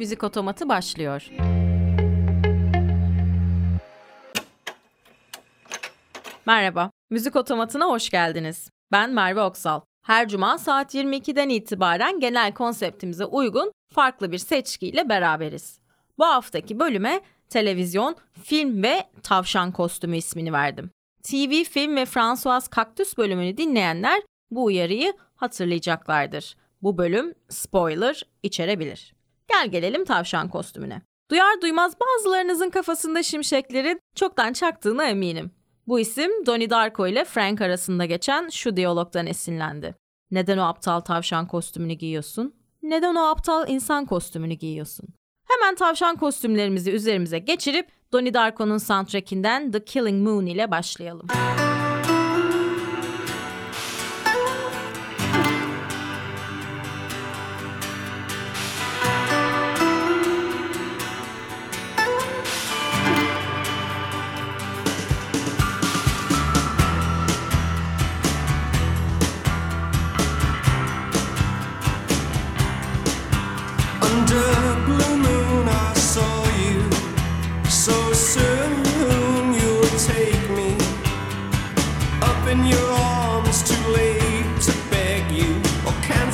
Müzik Otomatı başlıyor. Merhaba, Müzik Otomatı'na hoş geldiniz. Ben Merve Oksal. Her cuma saat 22'den itibaren genel konseptimize uygun farklı bir seçkiyle beraberiz. Bu haftaki bölüme televizyon, film ve tavşan kostümü ismini verdim. TV, film ve François Kaktüs bölümünü dinleyenler bu uyarıyı hatırlayacaklardır. Bu bölüm spoiler içerebilir. Gel gelelim tavşan kostümüne. Duyar duymaz bazılarınızın kafasında şimşeklerin çoktan çaktığına eminim. Bu isim Donnie Darko ile Frank arasında geçen şu diyalogdan esinlendi. Neden o aptal tavşan kostümünü giyiyorsun? Neden o aptal insan kostümünü giyiyorsun? Hemen tavşan kostümlerimizi üzerimize geçirip Donnie Darko'nun soundtrackinden The Killing Moon ile başlayalım. Donnie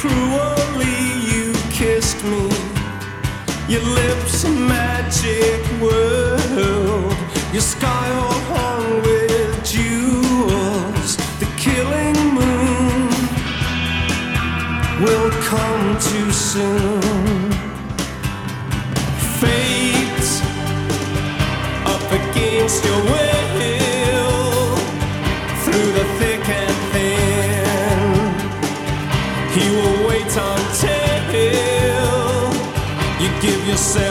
cruelly you kissed me. Your lips a magic world, your sky all hung with jewels. The killing moon will come too soon. yourself.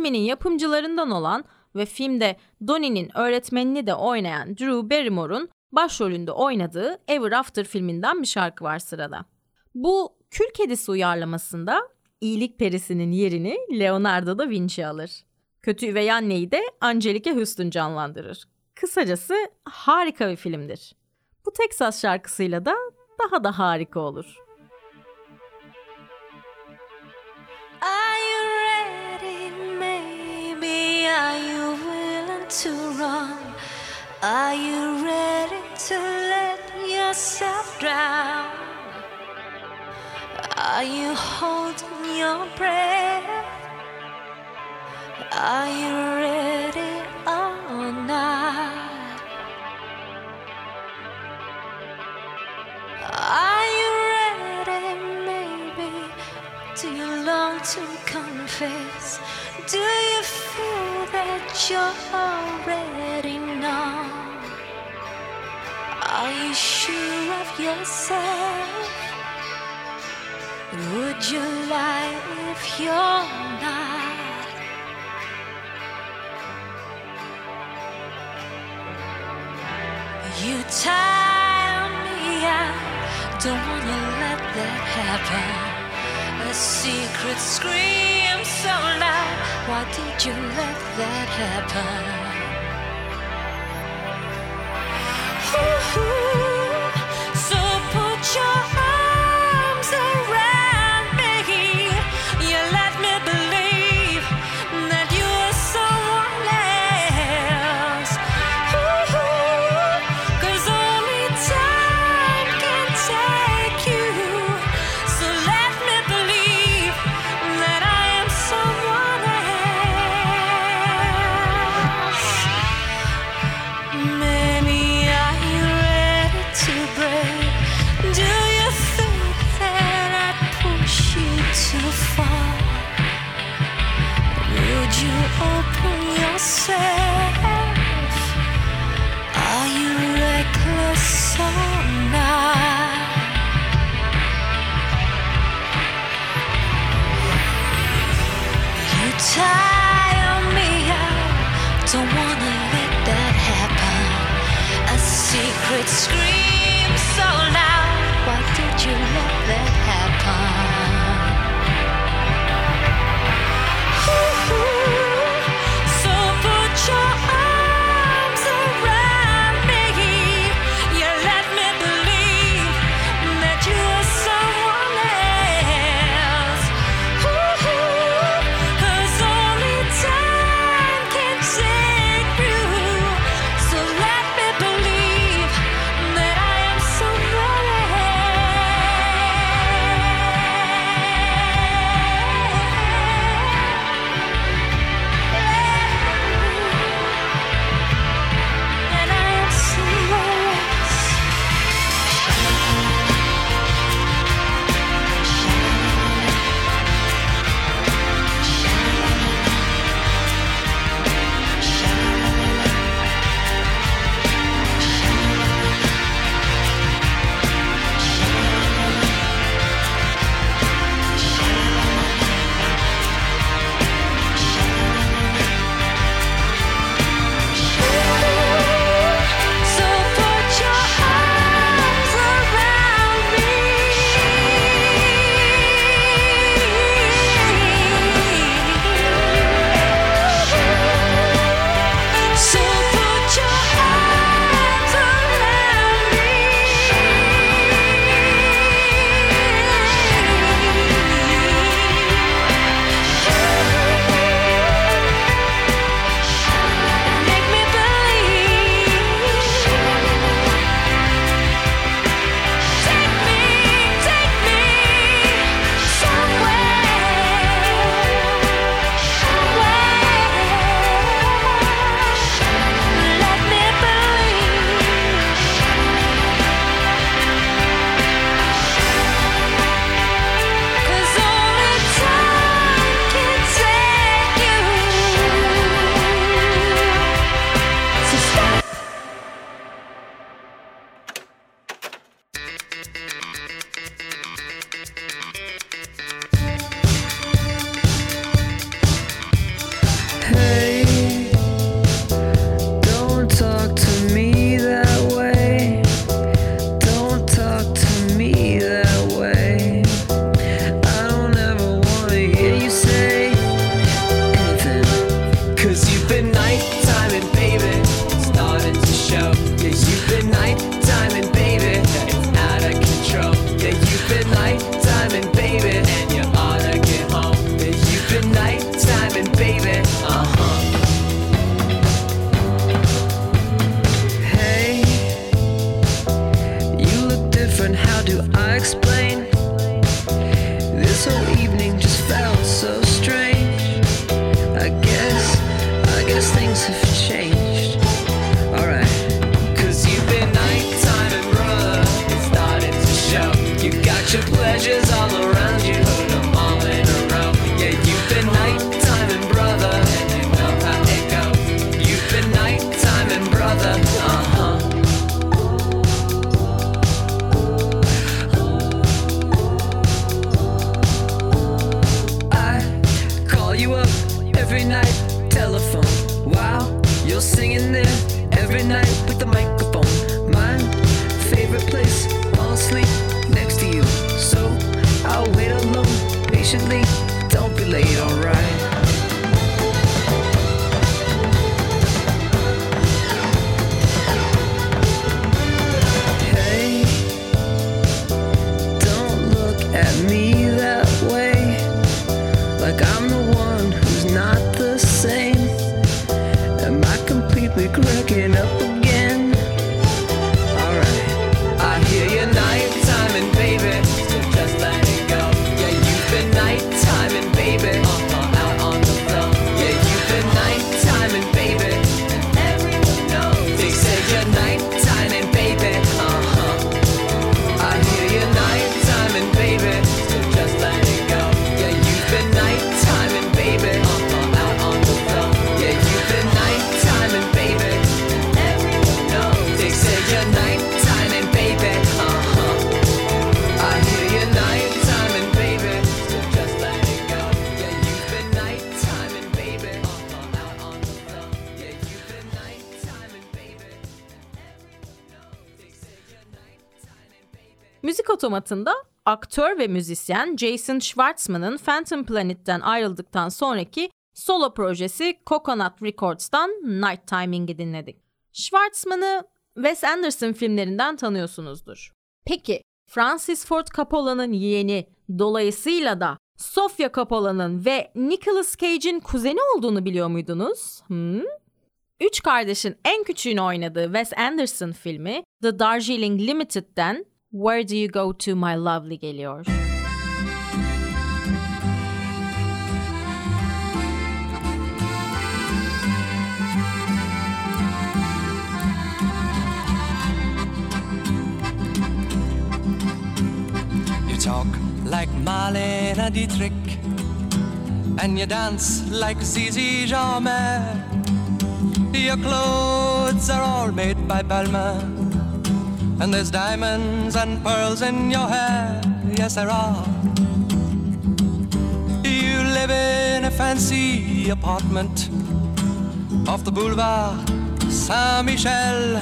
Filminin yapımcılarından olan ve filmde Donnie'nin öğretmenini de oynayan Drew Barrymore'un başrolünde oynadığı Ever After filminden bir şarkı var sırada. Bu Kül Kedisi uyarlamasında iyilik perisinin yerini Leonardo da Vinci alır. Kötü üvey anneyi de Angelica Houston canlandırır. Kısacası harika bir filmdir. Bu Texas şarkısıyla da daha da harika olur. Are you willing to run? Are you ready to let yourself drown? Are you holding your breath? Are you ready or not? Are Do you long to confess? Do you feel that you're already numb? Are you sure of yourself? Would you lie if you're not? You tire me out, don't wanna let that happen. A secret scream so loud, why did you let that happen? Otomatında aktör ve müzisyen Jason Schwartzman'ın Phantom Planet'ten ayrıldıktan sonraki solo projesi Coconut Records'tan Night Timing'i dinledik. Schwartzman'ı Wes Anderson filmlerinden tanıyorsunuzdur. Peki Francis Ford Coppola'nın yeğeni dolayısıyla da Sofia Coppola'nın ve Nicolas Cage'in kuzeni olduğunu biliyor muydunuz? Hmm? Üç kardeşin en küçüğünü oynadığı Wes Anderson filmi The Darjeeling Limited'den Where Do You Go To My Lovely geliyor. You talk like Marlene Dietrich, and you dance like Zizi Jeanmaire. Your clothes are all made by Balmain, and there's diamonds and pearls in your hair. Yes, there are. You live in a fancy apartment off the boulevard Saint Michel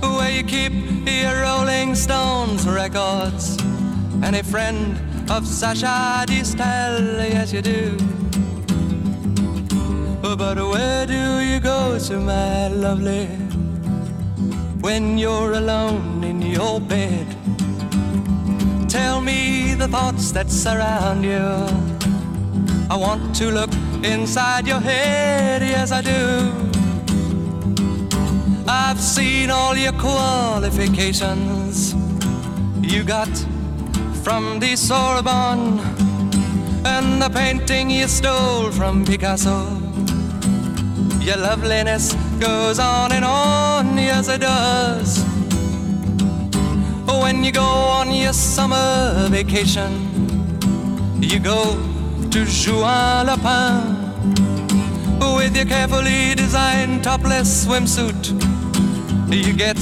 where you keep your Rolling Stones records and a friend of Sacha Distel, yes you do. But where do you go to, my lovely, when you're alone in your bed? Tell me the thoughts that surround you. I want to look inside your head, yes I do. I've seen all your qualifications you got from the Sorbonne and the painting you stole from Picasso. Your loveliness goes on and on, yes it does. When you go on your summer vacation, you go to Juan-les-Pins with your carefully designed topless swimsuit. You get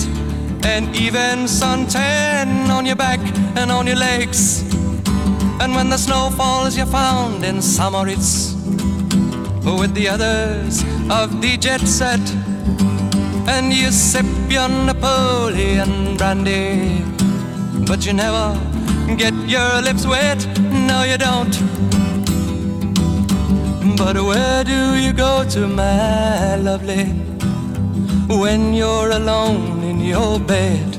an even suntan on your back and on your legs. And when the snow falls, you're found in St. Moritz with the others of the jet set. And you sip your Napoleon brandy, but you never get your lips wet. No, you don't. But where do you go to, my lovely, when you're alone in your bed?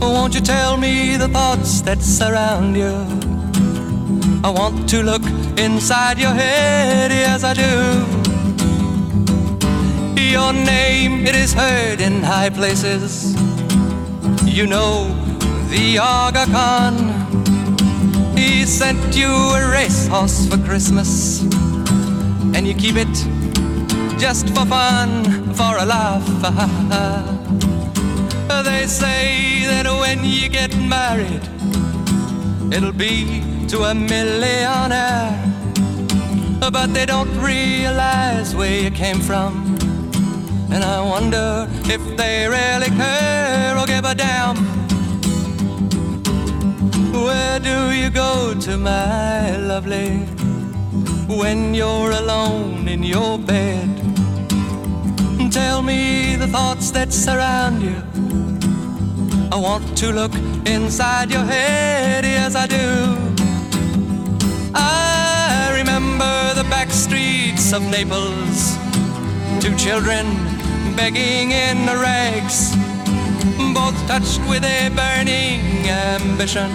Won't you tell me the thoughts that surround you? I want to look inside your head, yes, I do. Your name, it is heard in high places. You know the Aga Khan. He sent you a racehorse for Christmas, and you keep it just for fun, for a laugh. they say that when you get married, it'll be to a millionaire. But they don't realize where you came from. And I wonder if they really care or give a damn. Where do you go to, my lovely, when you're alone in your bed. Tell me the thoughts that surround you. I want to look inside your head, yes, I do. Streets of Naples, two children begging in the rags, both touched with a burning ambition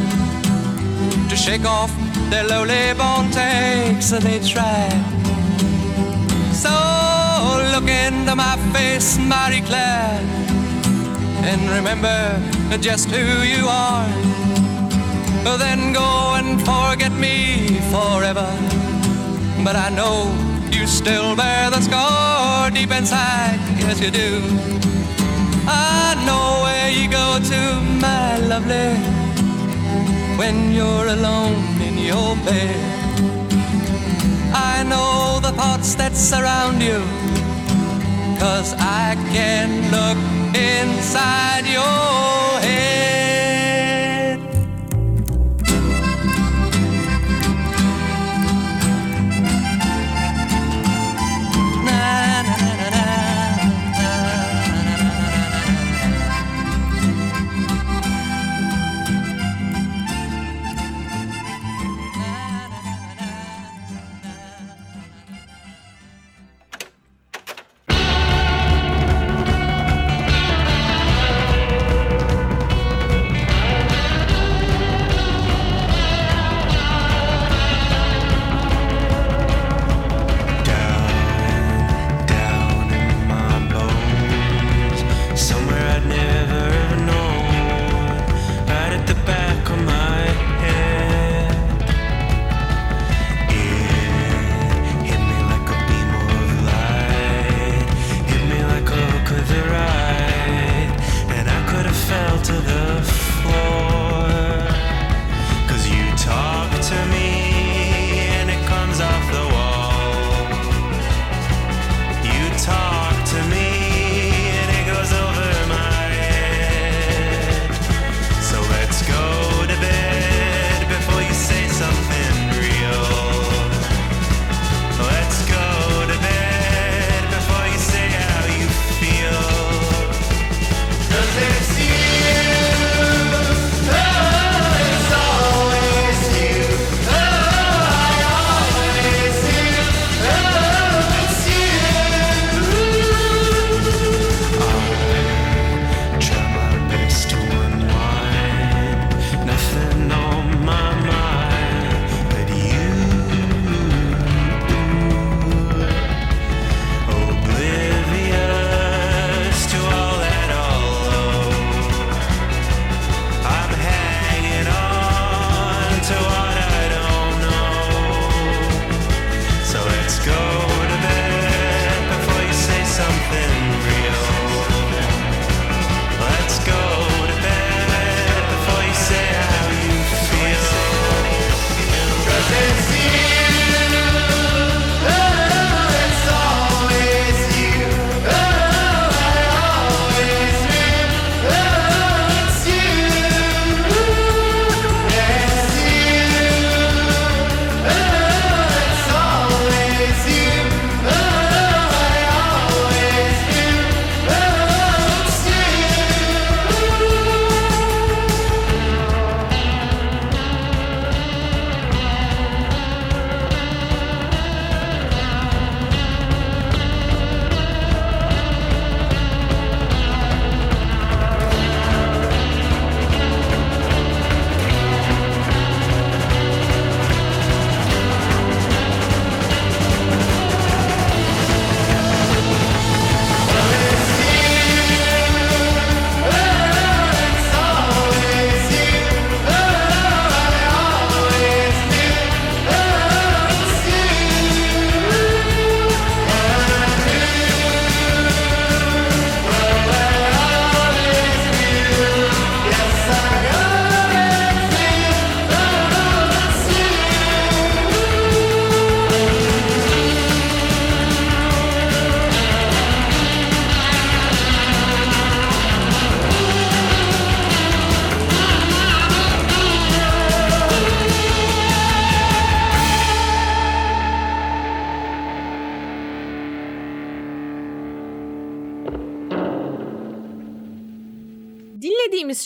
to shake off their lowly born takes, so they try. So look into my face, Marie Claire, and remember just who you are. Then go and forget me forever. But I know you still bear the scar deep inside, yes you do. I know where you go to, my lovely, when you're alone in your bed. I know the thoughts that surround you, cause I can look inside your head.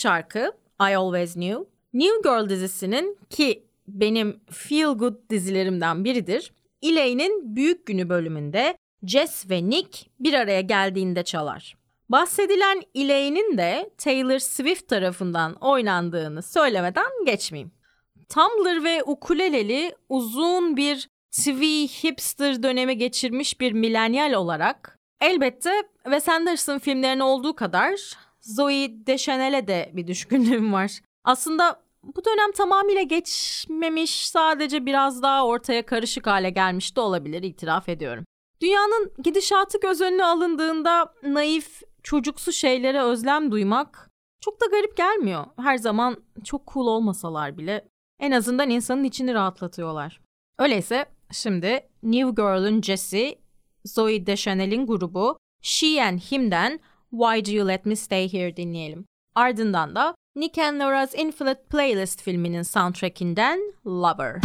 Şarkı I Always Knew, New Girl dizisinin ki benim feel good dizilerimden biridir. Elaine'in Büyük Günü bölümünde Jess ve Nick bir araya geldiğinde çalar. Bahsedilen Elaine'in de Taylor Swift tarafından oynandığını söylemeden geçmeyeyim. Tumblr ve ukuleleli uzun bir TV hipster dönemi geçirmiş bir milenyal olarak elbette Wes Anderson filmlerine olduğu kadar Zoe Deschanel'e de bir düşkünlüğüm var. Aslında bu dönem tamamıyla geçmemiş, sadece biraz daha ortaya karışık hale gelmiş de olabilir, itiraf ediyorum. Dünyanın gidişatı göz önüne alındığında naif, çocuksu şeylere özlem duymak çok da garip gelmiyor. Her zaman çok cool olmasalar bile en azından insanın içini rahatlatıyorlar. Öyleyse şimdi New Girl'ün Jessie, Zoe Deschanel'in grubu She and Him'den Why Do You Let Me Stay Here dinleyelim. Ardından da Nick and Nora's Infinite Playlist filminin soundtrackinden Lover.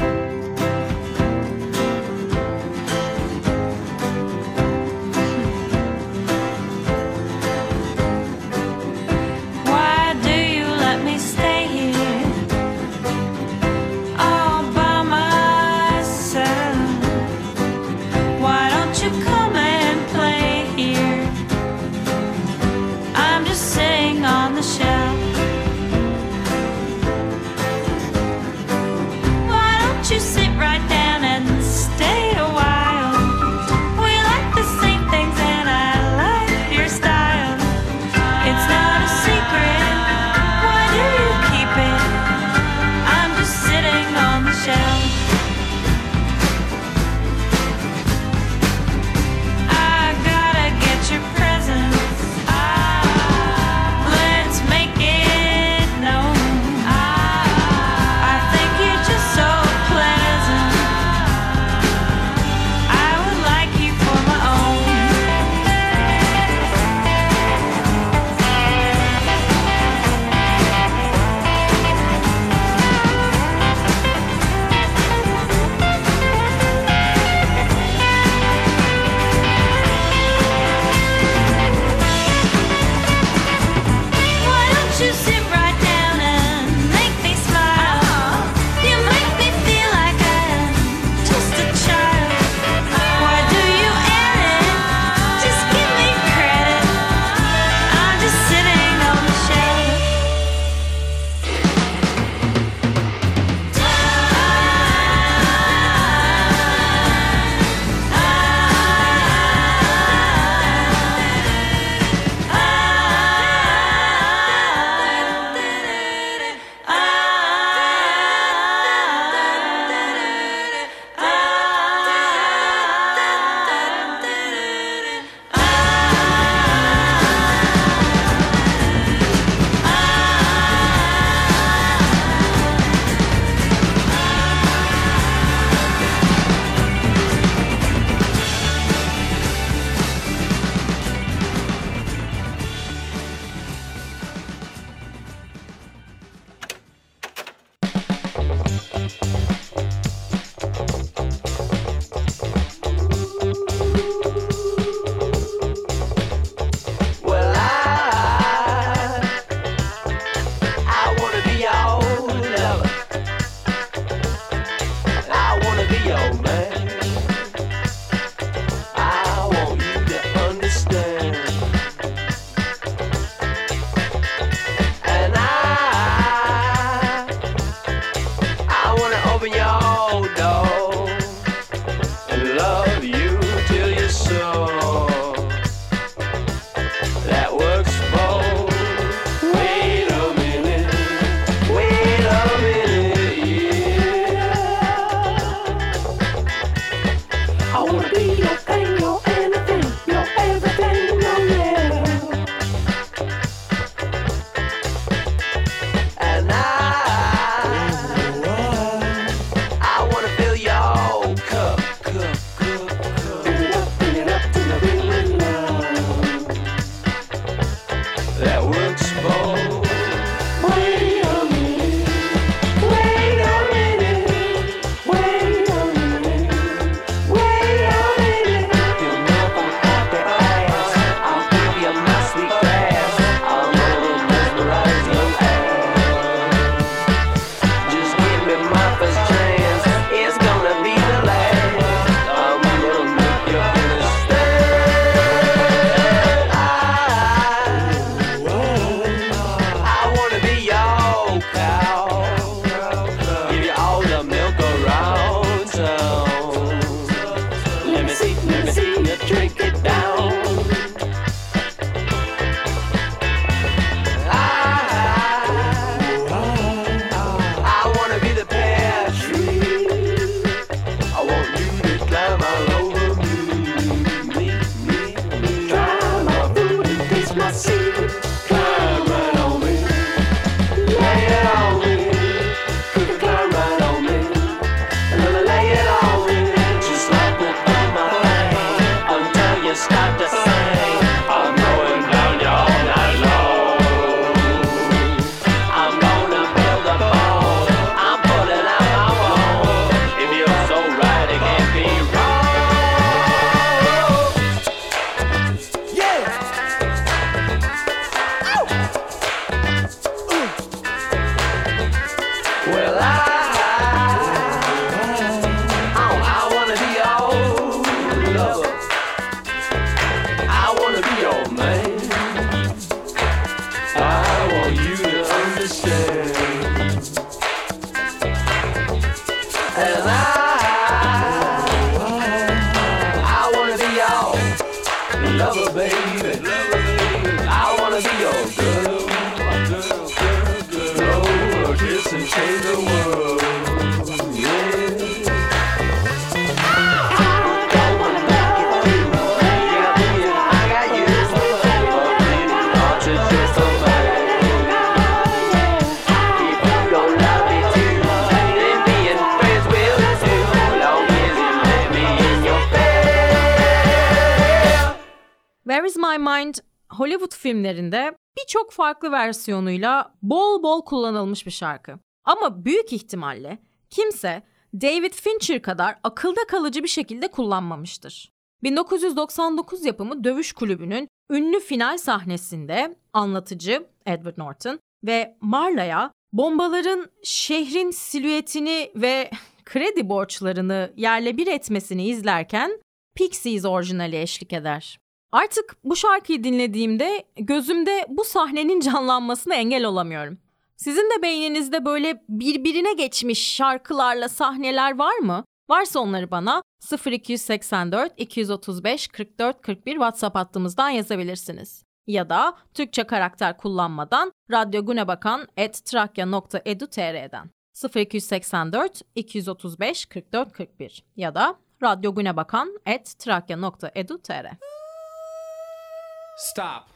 Farklı versiyonuyla bol bol kullanılmış bir şarkı. Ama büyük ihtimalle kimse David Fincher kadar akılda kalıcı bir şekilde kullanmamıştır. 1999 yapımı Dövüş Kulübü'nün ünlü final sahnesinde anlatıcı Edward Norton ve Marla'ya bombaların şehrin silüetini ve kredi borçlarını yerle bir etmesini izlerken Pixies orijinali eşlik eder. Artık bu şarkıyı dinlediğimde gözümde bu sahnenin canlanmasına engel olamıyorum. Sizin de beyninizde böyle birbirine geçmiş şarkılarla sahneler var mı? Varsa onları bana 0284 235 44 41 WhatsApp hattımızdan yazabilirsiniz. Ya da Türkçe karakter kullanmadan radyogunebakan.trakya.edu.tr'den 0284 235 44 41 ya da radyogunebakan.trakya.edu.tr Stop.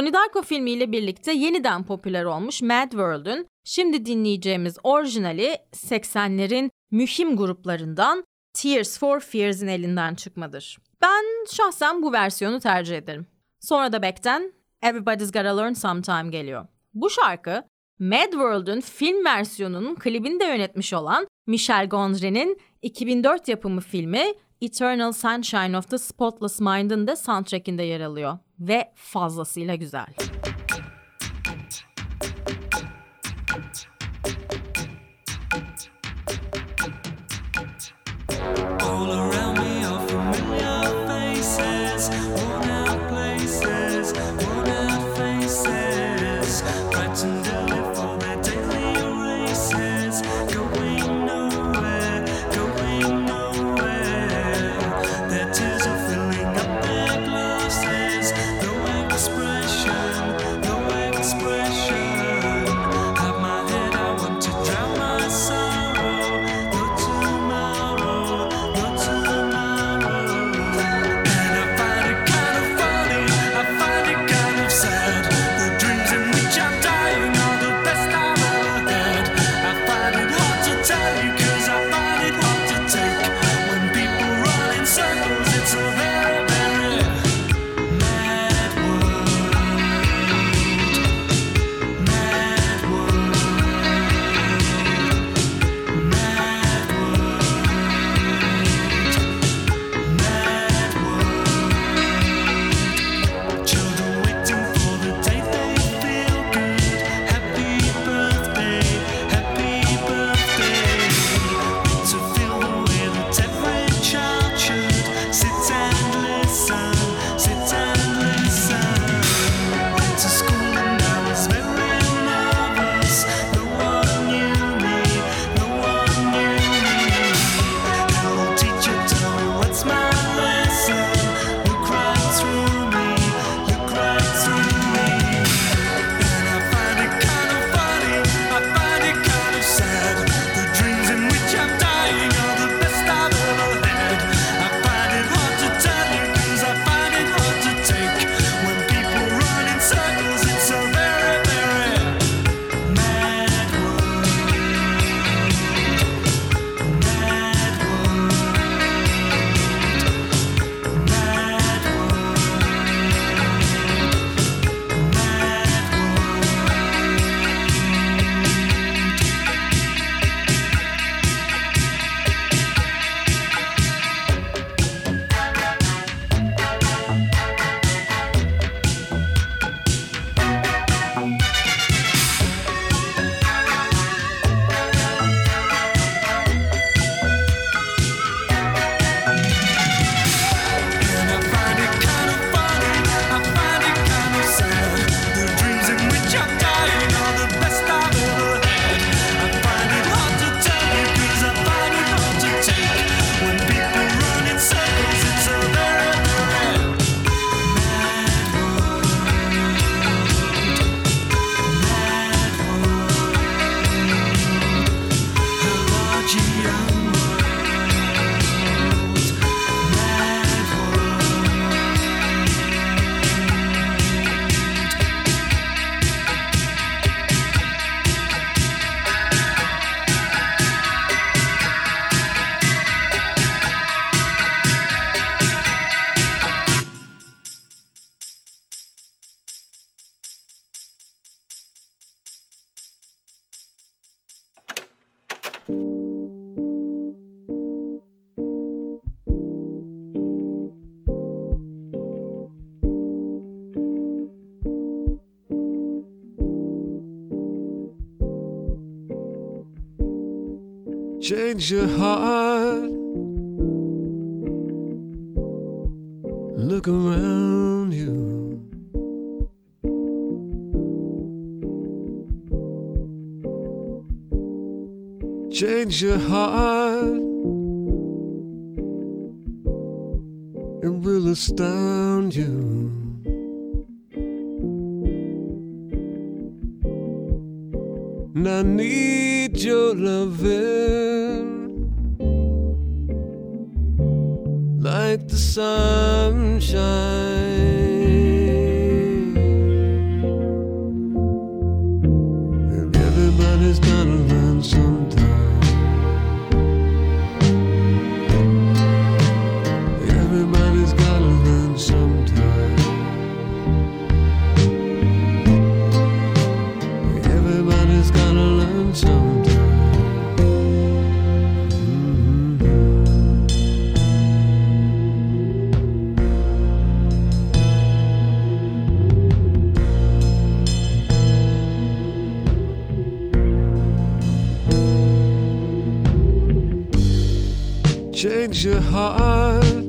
Donnie Darko filmiyle birlikte yeniden popüler olmuş Mad World'ün şimdi dinleyeceğimiz orijinali 80'lerin mühim gruplarından Tears for Fears'in elinden çıkmadır. Ben şahsen bu versiyonu tercih ederim. Sonra da Beck'ten Everybody's Gotta Learn Sometime geliyor. Bu şarkı Mad World'un film versiyonunun klibini de yönetmiş olan Michel Gondry'nin 2004 yapımı filmi Eternal Sunshine of the Spotless Mind'ın da soundtrackinde yer alıyor ve fazlasıyla güzel. change your heart. Look around you. Change your heart. It will astound you. And I need your loving like the sunshine. Change your heart.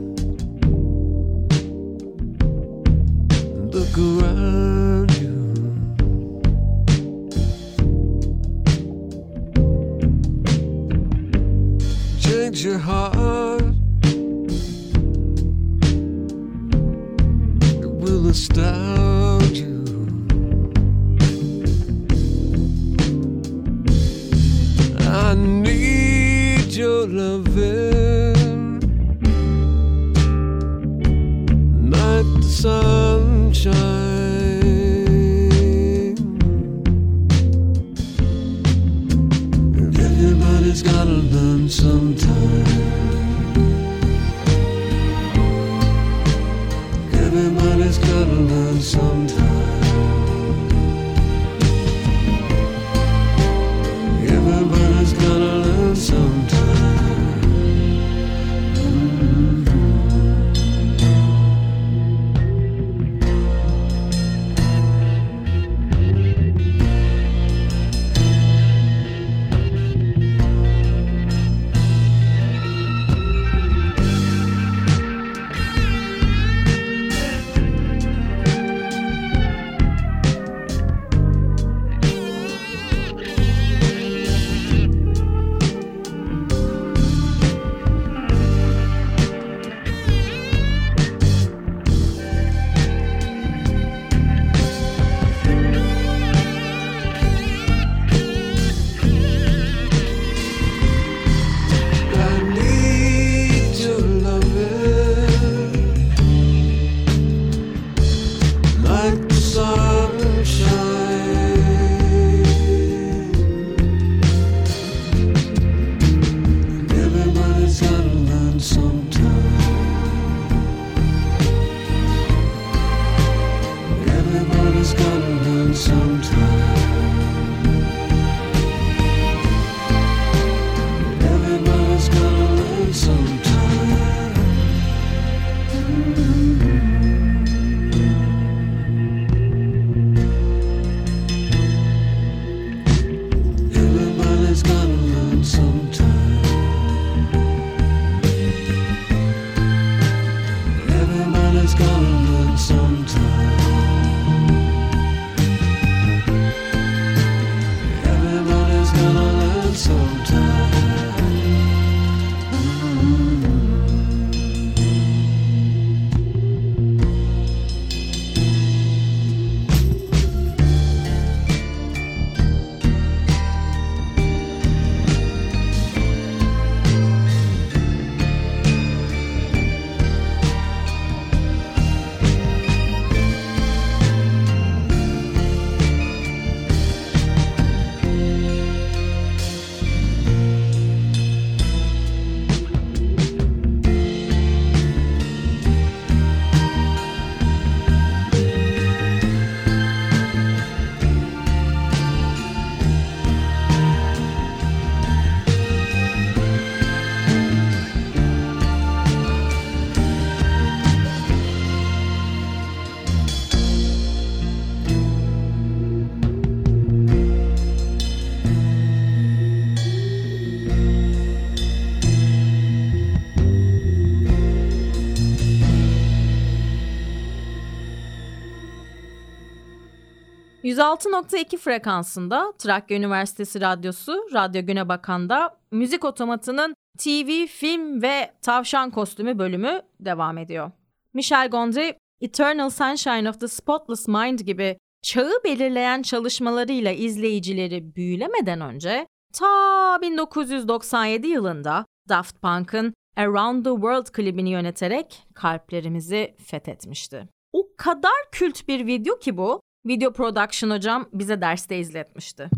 ...106.2 frekansında Trakya Üniversitesi Radyosu Radyo Güne Bakan'da Müzik Otomatı'nın TV, film ve tavşan kostümü bölümü devam ediyor. Michel Gondry, Eternal Sunshine of the Spotless Mind gibi çağı belirleyen çalışmalarıyla izleyicileri büyülemeden önce ta 1997 yılında Daft Punk'ın Around the World klibini yöneterek kalplerimizi fethetmişti. O kadar kült bir video ki bu, Video Production hocam bize derste izletmişti.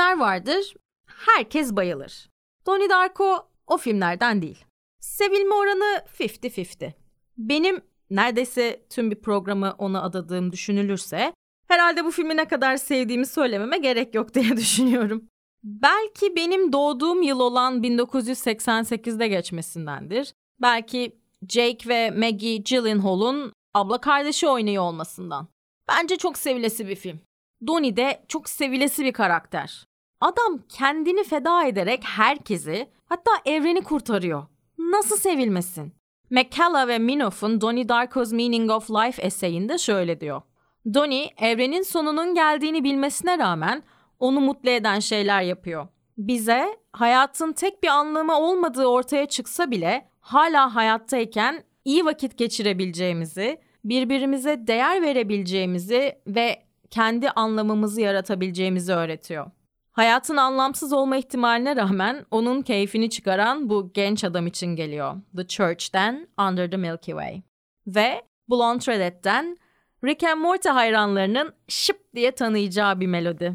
Filmler vardır, herkes bayılır. Donnie Darko o filmlerden değil. Sevilme oranı 50-50. Benim neredeyse tüm bir programı ona adadığım düşünülürse herhalde bu filmi ne kadar sevdiğimi söylememe gerek yok diye düşünüyorum. Belki benim doğduğum yıl olan 1988'de geçmesindendir. Belki Jake ve Maggie Gyllenhaal'un abla kardeşi oynuyor olmasından. Bence çok sevilesi bir film. Donnie de çok sevilesi bir karakter. Adam kendini feda ederek herkesi hatta evreni kurtarıyor. Nasıl sevilmesin? McCullough ve Minoff'un Donnie Darko's Meaning of Life eseyinde şöyle diyor. Donnie evrenin sonunun geldiğini bilmesine rağmen onu mutlu eden şeyler yapıyor. Bize hayatın tek bir anlamı olmadığı ortaya çıksa bile hala hayattayken iyi vakit geçirebileceğimizi, birbirimize değer verebileceğimizi ve kendi anlamımızı yaratabileceğimizi öğretiyor. Hayatın anlamsız olma ihtimaline rağmen onun keyfini çıkaran bu genç adam için geliyor. The Church'ten Under the Milky Way. Ve Blonde Redet'ten Rick and Morty hayranlarının şıp diye tanıyacağı bir melodi.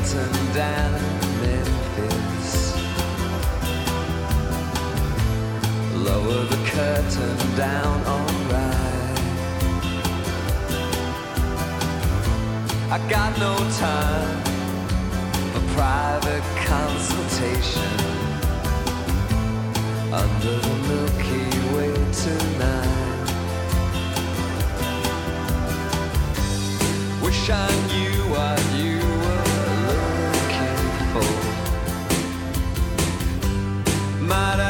Manhattan down in Memphis. Lower the curtain down on right. I got no time for private consultation under the Milky Way tonight. Wish I knew what you might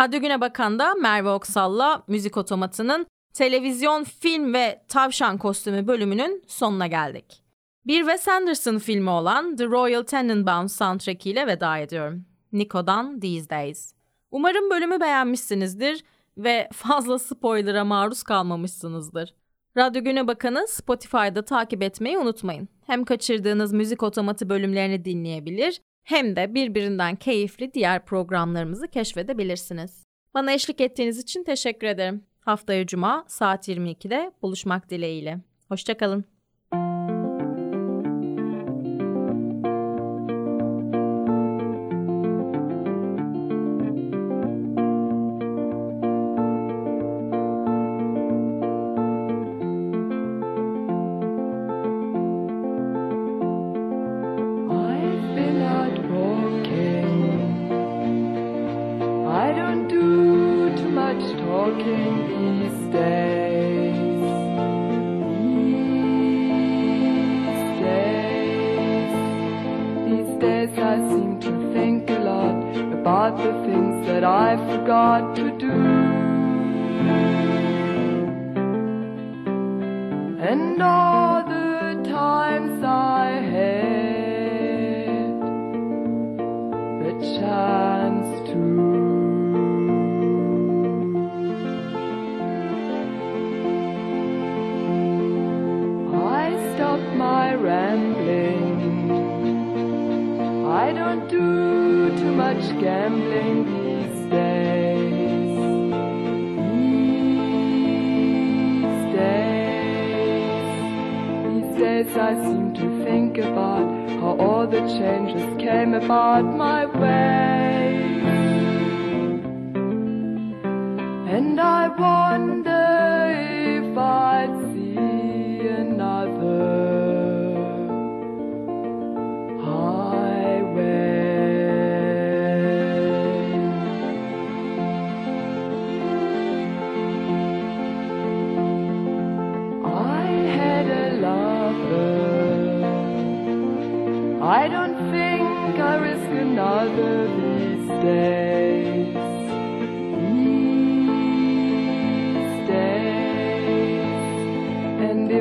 Radyo Güne Bakan'da Merve Oksal'la Müzik Otomatı'nın televizyon, film ve tavşan kostümü bölümünün sonuna geldik. Bir Wes Anderson filmi olan The Royal Tenenbaums soundtrack ile veda ediyorum. Nico'dan These Days. Umarım bölümü beğenmişsinizdir ve fazla spoiler'a maruz kalmamışsınızdır. Radyo Güne Bakan'ı Spotify'da takip etmeyi unutmayın. Hem kaçırdığınız müzik otomatı bölümlerini dinleyebilir hem de birbirinden keyifli diğer programlarımızı keşfedebilirsiniz. Bana eşlik ettiğiniz için teşekkür ederim. Haftaya Cuma saat 22'de buluşmak dileğiyle. Hoşçakalın.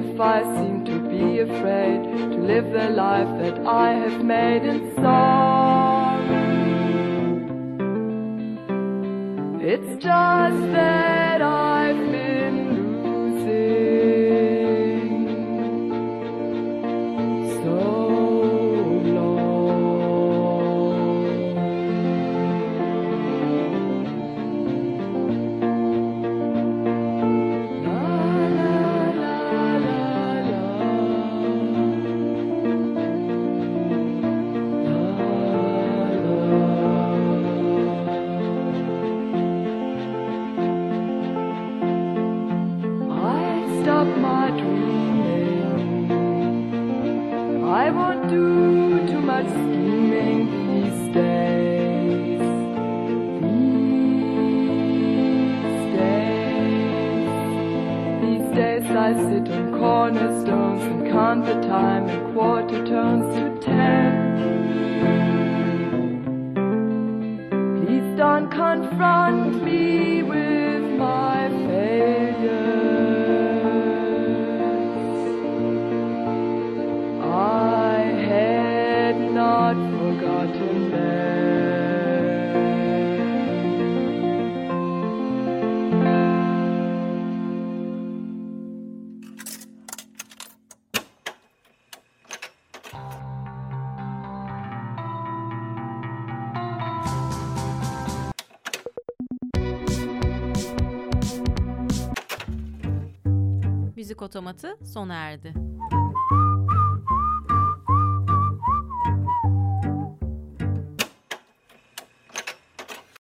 If I seem to be afraid to live the life that I have made in sorrow, it's just that otomatı sona erdi.